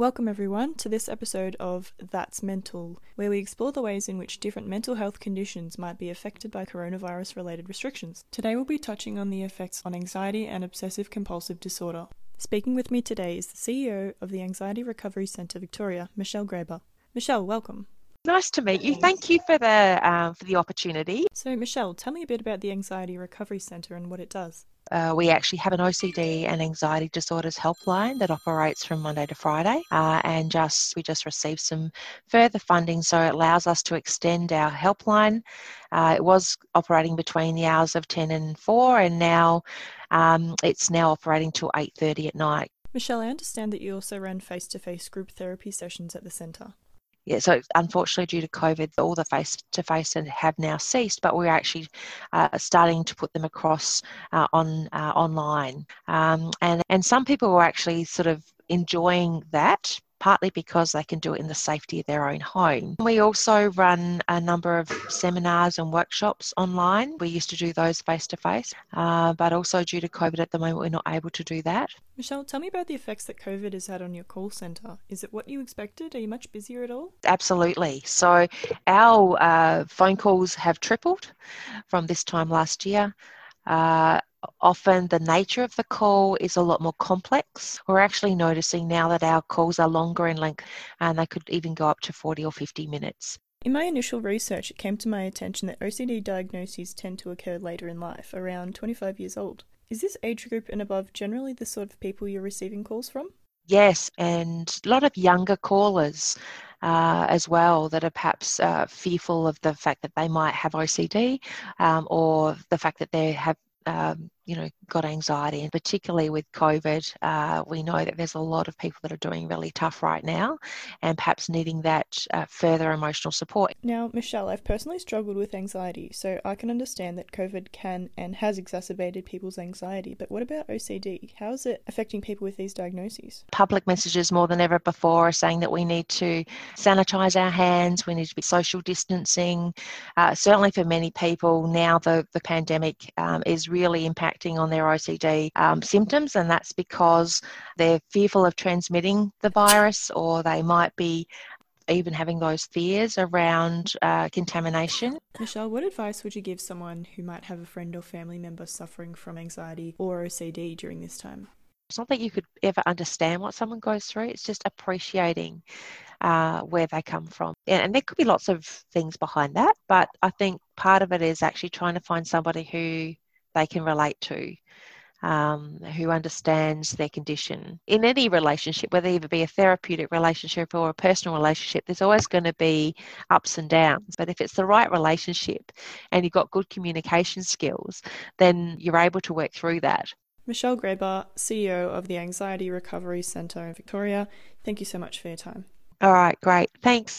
Welcome, everyone, to this episode of That's Mental, where we explore the ways in which different mental health conditions might be affected by coronavirus related restrictions. Today, we'll be touching on the effects on anxiety and obsessive compulsive disorder. Speaking with me today is the CEO of the Anxiety Recovery Centre Victoria, Michelle Graber. Michelle, welcome. Nice to meet you. Thank you for the um, for the opportunity. So, Michelle, tell me a bit about the Anxiety Recovery Centre and what it does. Uh, we actually have an OCD and anxiety disorders helpline that operates from Monday to Friday, uh, and just we just received some further funding, so it allows us to extend our helpline. Uh, it was operating between the hours of 10 and 4, and now um, it's now operating till 8:30 at night. Michelle, I understand that you also run face to face group therapy sessions at the centre yeah, so unfortunately, due to COVID, all the face to face have now ceased, but we're actually uh, starting to put them across uh, on uh, online. Um, and, and some people are actually sort of enjoying that partly because they can do it in the safety of their own home. We also run a number of seminars and workshops online. We used to do those face to face, but also due to COVID at the moment, we're not able to do that. Michelle, tell me about the effects that COVID has had on your call centre. Is it what you expected? Are you much busier at all? Absolutely. So, our uh, phone calls have tripled from this time last year. Uh, often the nature of the call is a lot more complex. We're actually noticing now that our calls are longer in length and they could even go up to 40 or 50 minutes. In my initial research, it came to my attention that OCD diagnoses tend to occur later in life, around 25 years old. Is this age group and above generally the sort of people you're receiving calls from? Yes, and a lot of younger callers uh, as well that are perhaps uh, fearful of the fact that they might have OCD um, or the fact that they have um, you know, got anxiety, and particularly with COVID, uh, we know that there's a lot of people that are doing really tough right now, and perhaps needing that uh, further emotional support. Now, Michelle, I've personally struggled with anxiety, so I can understand that COVID can and has exacerbated people's anxiety. But what about OCD? How is it affecting people with these diagnoses? Public messages more than ever before are saying that we need to sanitize our hands, we need to be social distancing. Uh, certainly, for many people now, the the pandemic um, is really impacting on their OCD um, symptoms, and that's because they're fearful of transmitting the virus or they might be even having those fears around uh, contamination. Michelle, what advice would you give someone who might have a friend or family member suffering from anxiety or OCD during this time? It's not that you could ever understand what someone goes through, it's just appreciating uh, where they come from. And, and there could be lots of things behind that, but I think part of it is actually trying to find somebody who they can relate to, um, who understands their condition. In any relationship, whether it be a therapeutic relationship or a personal relationship, there's always going to be ups and downs. But if it's the right relationship and you've got good communication skills, then you're able to work through that. Michelle Graber, CEO of the Anxiety Recovery Centre in Victoria, thank you so much for your time. All right, great. Thanks.